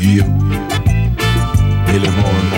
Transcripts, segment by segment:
you et le.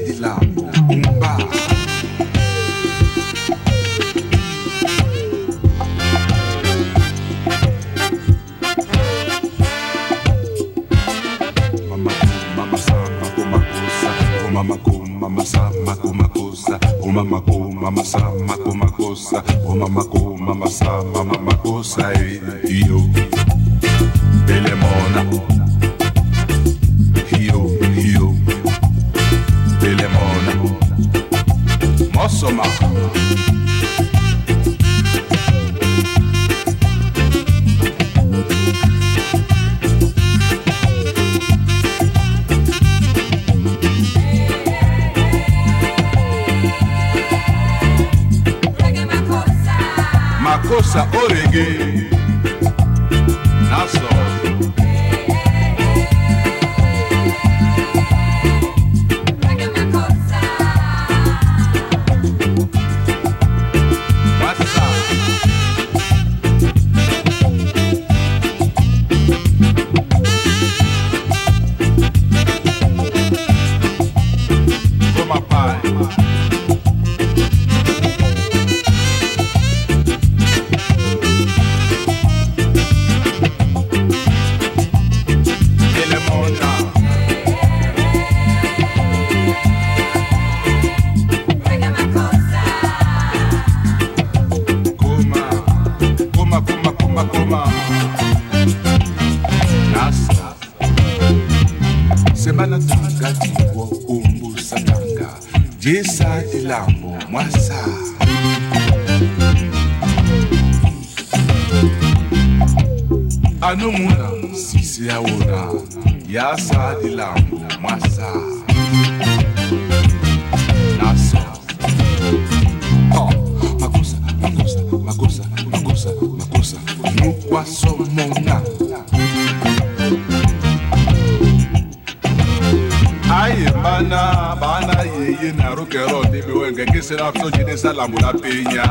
milambo ano muna sisi ya wona yasa dilambo mwasa la mula piña.